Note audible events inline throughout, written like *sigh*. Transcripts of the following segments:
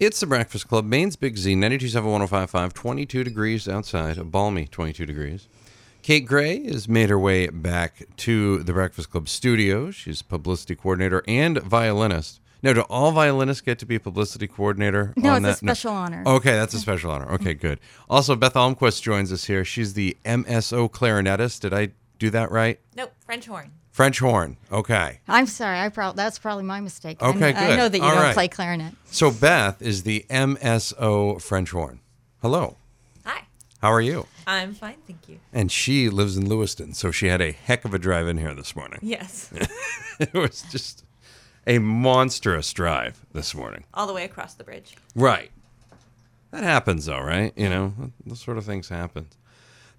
It's the Breakfast Club, Maine's Big Z, 927 22 degrees outside, a balmy 22 degrees. Kate Gray has made her way back to the Breakfast Club studio. She's publicity coordinator and violinist. Now, do all violinists get to be publicity coordinator? No, on it's a that? special honor. Okay, that's a special honor. Okay, good. Also, Beth Almquist joins us here. She's the MSO clarinetist. Did I do that right? Nope, French horn. French horn. Okay. I'm sorry. I prob- that's probably my mistake. Okay, I, I know that you All don't right. play clarinet. So, Beth is the MSO French horn. Hello. Hi. How are you? I'm fine, thank you. And she lives in Lewiston, so she had a heck of a drive in here this morning. Yes. *laughs* it was just a monstrous drive this morning. All the way across the bridge. Right. That happens, though, right? You know, those sort of things happen.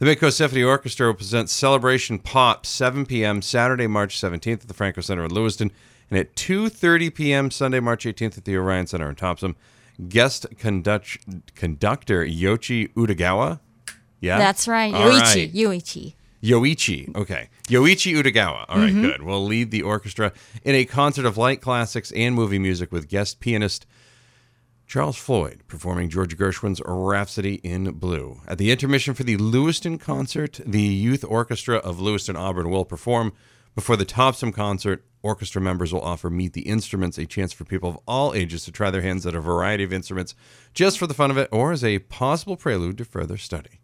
The Midcoast Symphony Orchestra will present Celebration Pop 7 p.m. Saturday, March 17th at the Franco Center in Lewiston, and at 2:30 p.m. Sunday, March 18th at the Orion Center in Topsham. Guest conduct- conductor Yoichi Udagawa. Yeah, That's right. All Yoichi. right. Yoichi. Yoichi. Okay. Yoichi Udagawa. All right, mm-hmm. good. We'll lead the orchestra in a concert of light classics and movie music with guest pianist Charles Floyd performing George Gershwin's Rhapsody in Blue. At the intermission for the Lewiston concert, the Youth Orchestra of Lewiston Auburn will perform. Before the Topsham concert, orchestra members will offer Meet the Instruments, a chance for people of all ages to try their hands at a variety of instruments just for the fun of it or as a possible prelude to further study.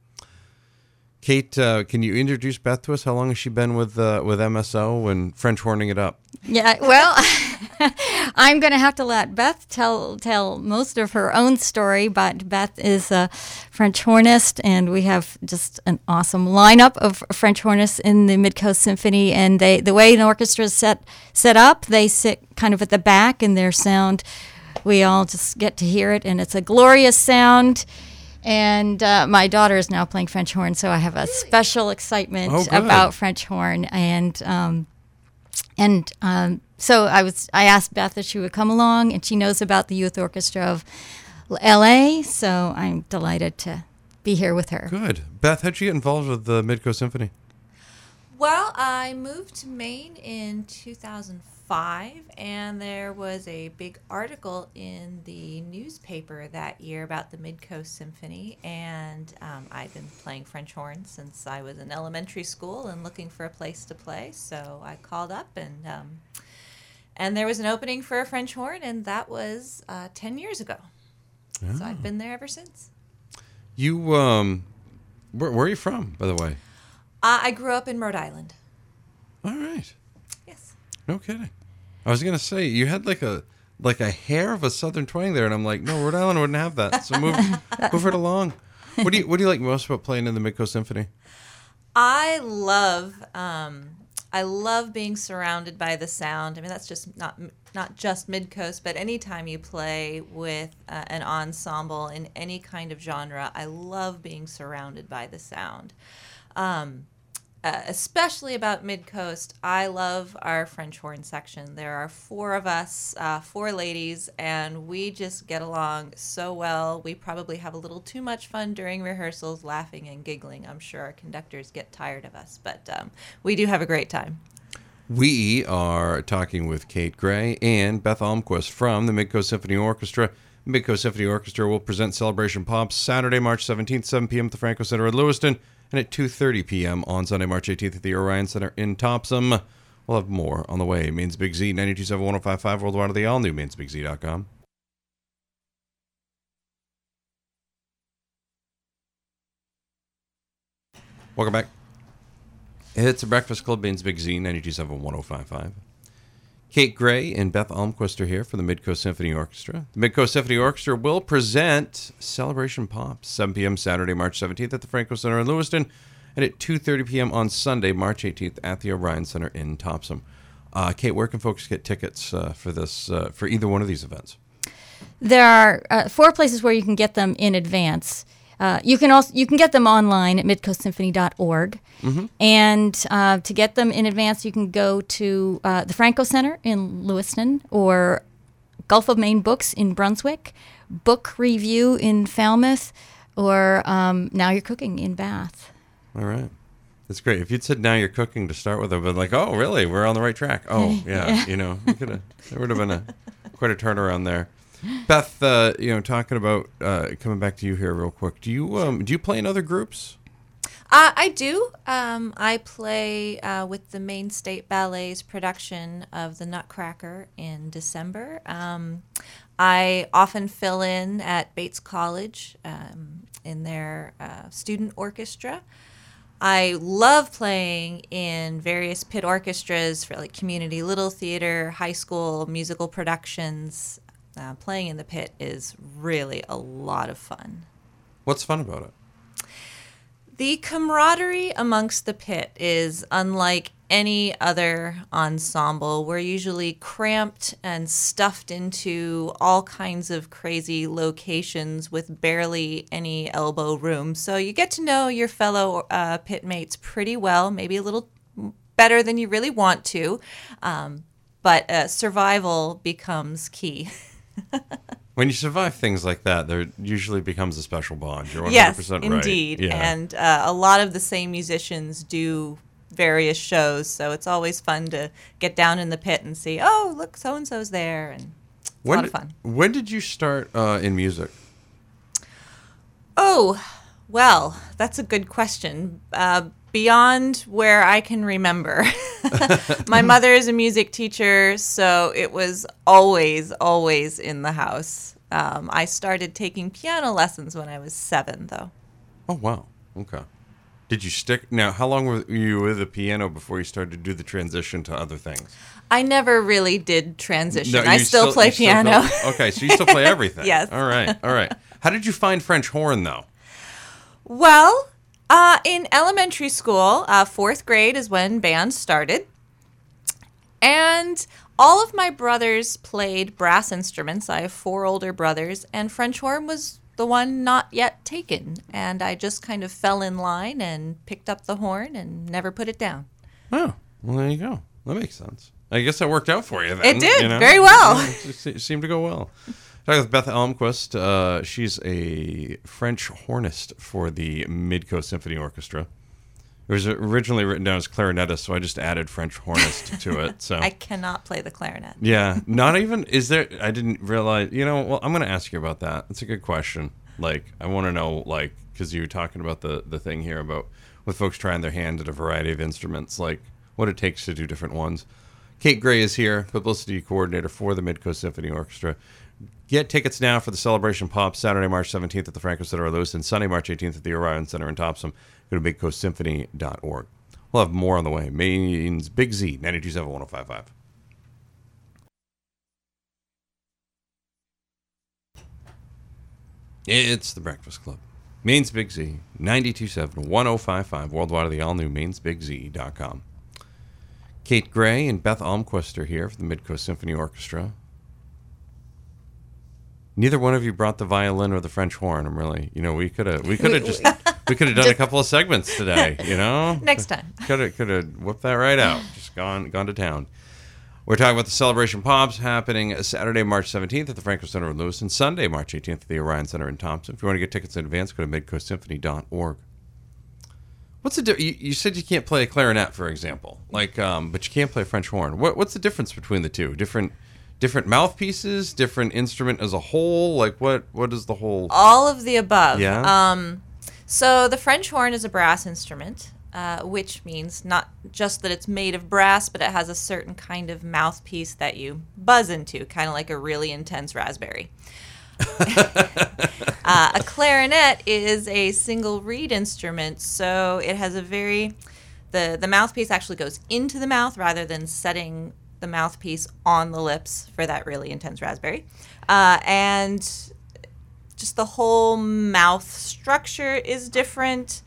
Kate, uh, can you introduce Beth to us? How long has she been with uh, with MSO and French horning it up? Yeah. Well, *laughs* I'm going to have to let Beth tell tell most of her own story. But Beth is a French hornist, and we have just an awesome lineup of French hornists in the Midcoast Symphony. And they the way an orchestra is set set up, they sit kind of at the back, and their sound. We all just get to hear it, and it's a glorious sound. And uh, my daughter is now playing French horn, so I have a special excitement Oh, about French horn. And um, and um, so I was I asked Beth if she would come along, and she knows about the youth orchestra of L.A. So I'm delighted to be here with her. Good. Beth, how'd you get involved with the Midco Symphony? Well, I moved to Maine in 2005, and there was a big article in the newspaper that year about the Midcoast Symphony. And um, I've been playing French horn since I was in elementary school and looking for a place to play. So I called up, and um, and there was an opening for a French horn, and that was uh, 10 years ago. So I've been there ever since. You, um, where, where are you from, by the way? Uh, I grew up in Rhode Island. All right. No kidding. I was gonna say you had like a like a hair of a southern twang there, and I'm like, no, Rhode Island wouldn't have that. So move *laughs* move it along. What do you What do you like most about playing in the Midcoast Symphony? I love um, I love being surrounded by the sound. I mean, that's just not not just mid coast, but anytime you play with uh, an ensemble in any kind of genre, I love being surrounded by the sound. Um, uh, especially about mid coast, I love our French horn section. There are four of us, uh, four ladies, and we just get along so well. We probably have a little too much fun during rehearsals, laughing and giggling. I'm sure our conductors get tired of us, but um, we do have a great time. We are talking with Kate Gray and Beth Almquist from the Midcoast Symphony Orchestra. Midcoast Symphony Orchestra will present Celebration Pops Saturday, March 17th, 7 p.m. at the Franco Center in Lewiston, and at 2.30 p.m. on Sunday, March 18th at the Orion Center in Topsham. We'll have more on the way. Maine's Big Z, 927-1055, worldwide the all-new mainsbigz.com. Welcome back. It's a Breakfast Club, Maine's Big Z, 927-1055. Kate Gray and Beth Almquist are here for the Midcoast Symphony Orchestra. The Midcoast Symphony Orchestra will present Celebration Pop, 7 p.m. Saturday, March 17th at the Franco Center in Lewiston, and at 2.30 p.m. on Sunday, March 18th at the Orion Center in Topsham. Uh, Kate, where can folks get tickets uh, for this, uh, for either one of these events? There are uh, four places where you can get them in advance. Uh, you can also you can get them online at midcoastsymphony.org, and uh, to get them in advance, you can go to uh, the Franco Center in Lewiston or Gulf of Maine Books in Brunswick, Book Review in Falmouth, or um, Now You're Cooking in Bath. All right. That's great. If you'd said now you're cooking to start with, I'd been like, oh, really? We're on the right track. Oh, *laughs* yeah. You know, we could have, there would have been a quite a turnaround there. Beth, uh, you know, talking about uh, coming back to you here real quick. Do you um, do you play in other groups? Uh, I do. Um, I play uh, with the Maine State Ballet's production of The Nutcracker in December. Um, I often fill in at Bates College um, in their uh, student orchestra. I love playing in various pit orchestras for like community little theater, high school musical productions. Uh, playing in the pit is really a lot of fun. What's fun about it? The camaraderie amongst the pit is unlike any other ensemble. We're usually cramped and stuffed into all kinds of crazy locations with barely any elbow room. So you get to know your fellow uh, pitmates pretty well, maybe a little better than you really want to. Um, but uh, survival becomes key. *laughs* *laughs* When you survive things like that, there usually becomes a special bond. You're 100% yes, right. indeed. Yeah. And uh, a lot of the same musicians do various shows, so it's always fun to get down in the pit and see, oh, look, so and so's there, and it's a lot of fun. When did you start uh, in music? Oh, well, that's a good question. Uh, beyond where I can remember. *laughs* My *laughs* mother is a music teacher, so it was always, always in the house. Um, I started taking piano lessons when I was seven, though. Oh wow. Okay. Did you stick? Now, how long were you with the piano before you started to do the transition to other things? I never really did transition. No, I you still, play you still piano. okay, so you still play everything. *laughs* Yes. All right. All right. How did you find French horn though? well, uh, in elementary school, uh, fourth grade is when band started. And all of my brothers played brass instruments. I have four older brothers, and French horn was the one not yet taken. And I just kind of fell in line and picked up the horn and never put it down. Oh, well, there you go. That makes sense. I guess that worked out for you then. It did, you know? very well. It seemed to go well. Talking with Beth Almquist. Uh, she's a French hornist for the Midcoast Symphony Orchestra. It was originally written down as clarinetist, so I just added French hornist *laughs* to it. So I cannot play the clarinet. yeah, not even is there. I didn't realize. You know, well, I'm going to ask you about that. That's a good question. Like, I want to know, like, because you were talking about the the thing here about with folks trying their hand at a variety of instruments, like what it takes to do different ones. Kate Gray is here, publicity coordinator for the Midco Symphony Orchestra. Get tickets now for the Celebration Pop Saturday, March 17th at the Franco Center of and Sunday, March 18th at the Orion Center in Topsham. Go to midcoastsymphony.org. We'll have more on the way. Maine's Big Z, 927 1055. It's the Breakfast Club. Maine's Big Z, 927 1055, worldwide the all new mainsbigz.com. Kate Gray and Beth Almquist are here for the Midcoast Symphony Orchestra. Neither one of you brought the violin or the French horn. I'm really, you know, we could have, we *laughs* could have just, we could have done a couple of segments today. You know, *laughs* Next time. could have, could have whipped that right out. Just gone, gone to town. We're talking about the Celebration Pops happening Saturday, March 17th at the Franklin Center in Lewis, and Sunday, March 18th at the Orion Center in Thompson. If you want to get tickets in advance, go to midcoastsymphony.org. What's the di- you, you said you can't play a clarinet, for example, like, um, but you can't play French horn. What, what's the difference between the two? Different, different mouthpieces, different instrument as a whole. Like, what, what is the whole? All of the above. Yeah? Um, so the French horn is a brass instrument, uh, which means not just that it's made of brass, but it has a certain kind of mouthpiece that you buzz into, kind of like a really intense raspberry. *laughs* uh, a clarinet is a single reed instrument, so it has a very the the mouthpiece actually goes into the mouth rather than setting the mouthpiece on the lips for that really intense raspberry, uh, and just the whole mouth structure is different.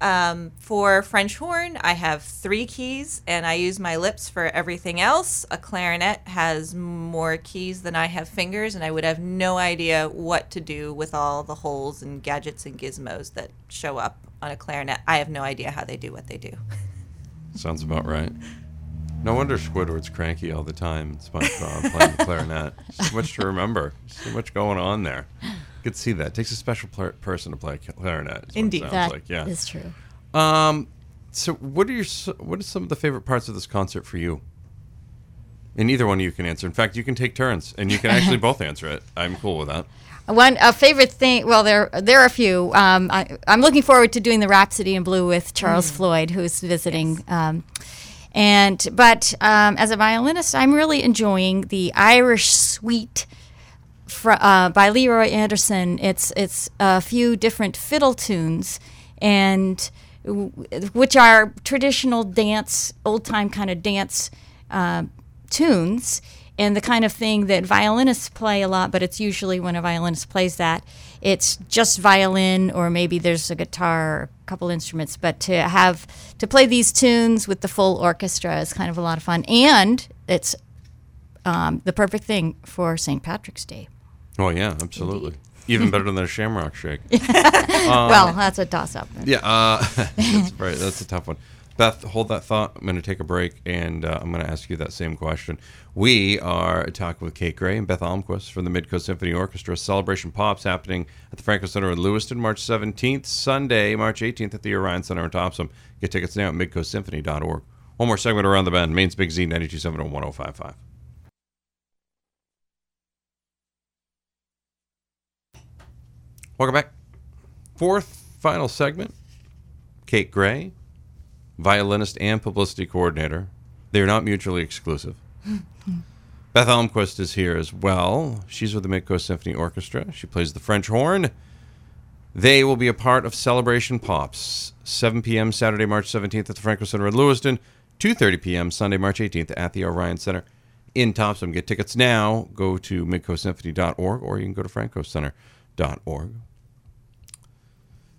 Um, for French horn, I have three keys and I use my lips for everything else. A clarinet has more keys than I have fingers, and I would have no idea what to do with all the holes and gadgets and gizmos that show up on a clarinet. I have no idea how they do what they do. *laughs* Sounds about right. No wonder Squidward's cranky all the time. SpongeBob playing the *laughs* clarinet. So much to remember. So much going on there. Could see that. takes a special pl- person to play clarinet. it Indeed. That like. Yeah. is true. Um. So, what are your what are some of the favorite parts of this concert for you? And either one of you can answer. In fact, you can take turns, and you can actually *laughs* both answer it. I'm cool with that. One a favorite thing. Well, there there are a few. Um, I, I'm looking forward to doing the Rhapsody in Blue with Charles Floyd, who's visiting. Um, and but um, as a violinist, I'm really enjoying the Irish Suite fr- uh, by Leroy Anderson. It's it's a few different fiddle tunes, and w- which are traditional dance, old time kind of dance uh, tunes, and the kind of thing that violinists play a lot. But it's usually when a violinist plays that, it's just violin, or maybe there's a guitar, or a couple instruments. But to have to play these tunes with the full orchestra is kind of a lot of fun, and it's um, the perfect thing for St. Patrick's Day. Oh yeah, absolutely. Even better *laughs* than a Shamrock Shake. *laughs* well, that's a toss up. Yeah, uh, *laughs* that's right. That's a tough one. Beth, hold that thought. I'm going to take a break, and uh, I'm going to ask you that same question. We are talking with Kate Gray and Beth Almquist from the Midcoast Symphony Orchestra. Celebration Pops happening at the Franco Center in Lewiston, March 17th, Sunday, March 18th at the Orion Center in Topsham. Get tickets now at midcoastsymphony.org. One more segment around the bend. Maine's Big Z 927 and 1055. Welcome back. Fourth final segment. Kate Gray, violinist and publicity coordinator. They are not mutually exclusive. *laughs* Beth Almquist is here as well. She's with the Midcoast Symphony Orchestra. She plays the French horn. They will be a part of Celebration Pops, 7 p.m. Saturday, March 17th at the Franco Center in Lewiston, 2.30 p.m. Sunday, March 18th at the Orion Center in Topsham. Get tickets now. Go to midcoastsymphony.org or you can go to francocenter.org.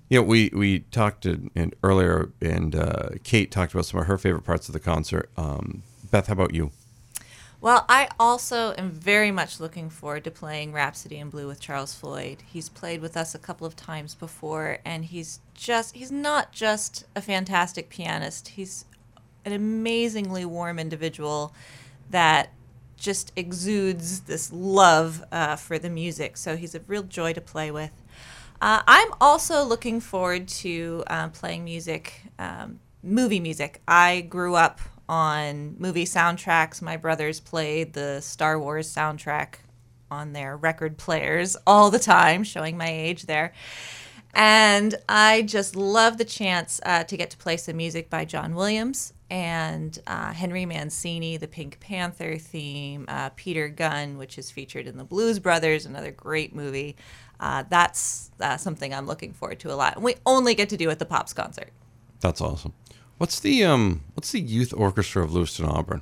You know, we, we talked in, earlier, and uh, Kate talked about some of her favorite parts of the concert. Um, Beth, how about you? Well, I also am very much looking forward to playing Rhapsody in Blue with Charles Floyd. He's played with us a couple of times before, and he's just, he's not just a fantastic pianist, he's an amazingly warm individual that just exudes this love uh, for the music. So he's a real joy to play with. Uh, I'm also looking forward to uh, playing music, um, movie music. I grew up on movie soundtracks. My brothers played the Star Wars soundtrack on their record players all the time, showing my age there. And I just love the chance uh, to get to play some music by John Williams and uh, Henry Mancini, the Pink Panther theme, uh, Peter Gunn, which is featured in the Blues Brothers, another great movie. Uh, that's uh, something I'm looking forward to a lot. And we only get to do at the Pops concert. That's awesome. What's the um what's the youth orchestra of Lewiston Auburn?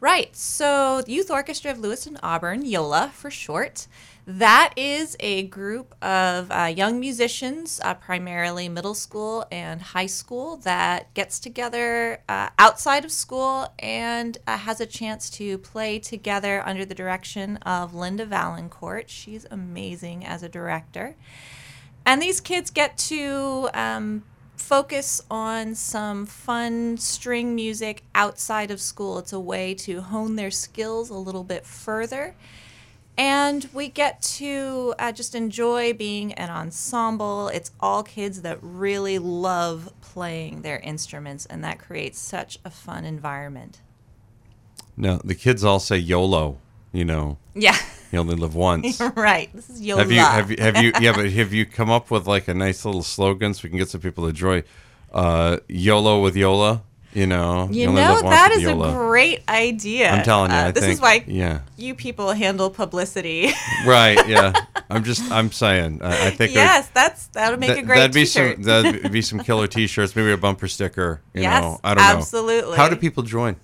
Right. So, the Youth Orchestra of Lewiston Auburn, YOLA for short, that is a group of uh, young musicians, uh, primarily middle school and high school, that gets together uh, outside of school and uh, has a chance to play together under the direction of Linda Valancourt. She's amazing as a director. And these kids get to um, focus on some fun string music outside of school. It's a way to hone their skills a little bit further. And we get to uh, just enjoy being an ensemble. It's all kids that really love playing their instruments, and that creates such a fun environment. No, the kids all say YOLO. You know, Yeah, *laughs* you only live once. *laughs* right. This is Yola. Have you have you have *laughs* you yeah, but have you come up with like a nice little slogan so we can get some people to enjoy uh, YOLO with Yola? You know, You only know, that is YOLO. a great idea. I'm telling you, Uh, this think, is why yeah, you people handle publicity. *laughs* right, yeah. *laughs* I'm just, I'm saying, I, I think yes, that's that would make that- a great that'd be t-shirt. some, that'd *laughs* be some killer T-shirts, maybe a bumper sticker. You Yes, know, I don't know. absolutely. How do people join?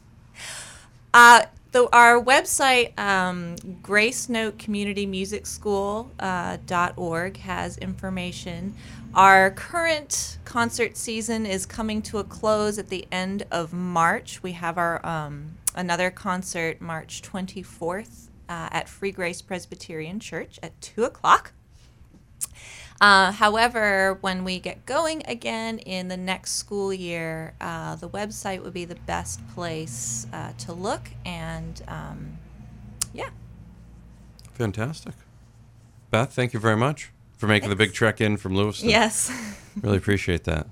Uh, the, our website, um, Grace Note Community Music School uh, dot org, has information. Our current concert season is coming to a close at the end of March. We have our um, another concert March 24th uh, at Free Grace Presbyterian Church at two o'clock. Uh, however, when we get going again in the next school year, uh, the website would be the best place uh, to look. And um, yeah, Fantastic. Beth, thank you very much for making the big trek in from Lewiston. yes. Really appreciate that.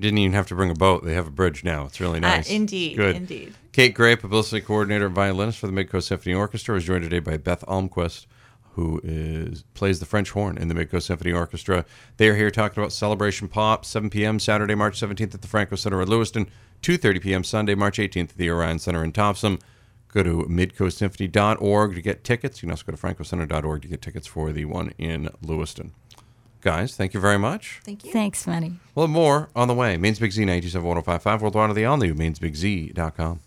Didn't even have to bring a boat. They have a bridge now. It's really Uh, nice. indeed, Good. indeed. Kate Gray, publicity coordinator and violinist for the Midcoast Symphony Orchestra, is joined today by Beth Almquist, who is plays the French horn in the Midcoast Symphony Orchestra. They are here talking about Celebration Pop, 7 p.m. Saturday, March 17th at the Franco Center in Lewiston, 2.30 p.m. Sunday, March 18th at the Orion Center in Topsham. Go to midcoastsymphony.org to get tickets. You can also go to francocenter.org to get tickets for the one in Lewiston. Guys, thank you very much. Thank you. Thanks, Manny. Well, more on the way. Maine's Big Z 927 1055 worldwide on the all new mainsbigz.com.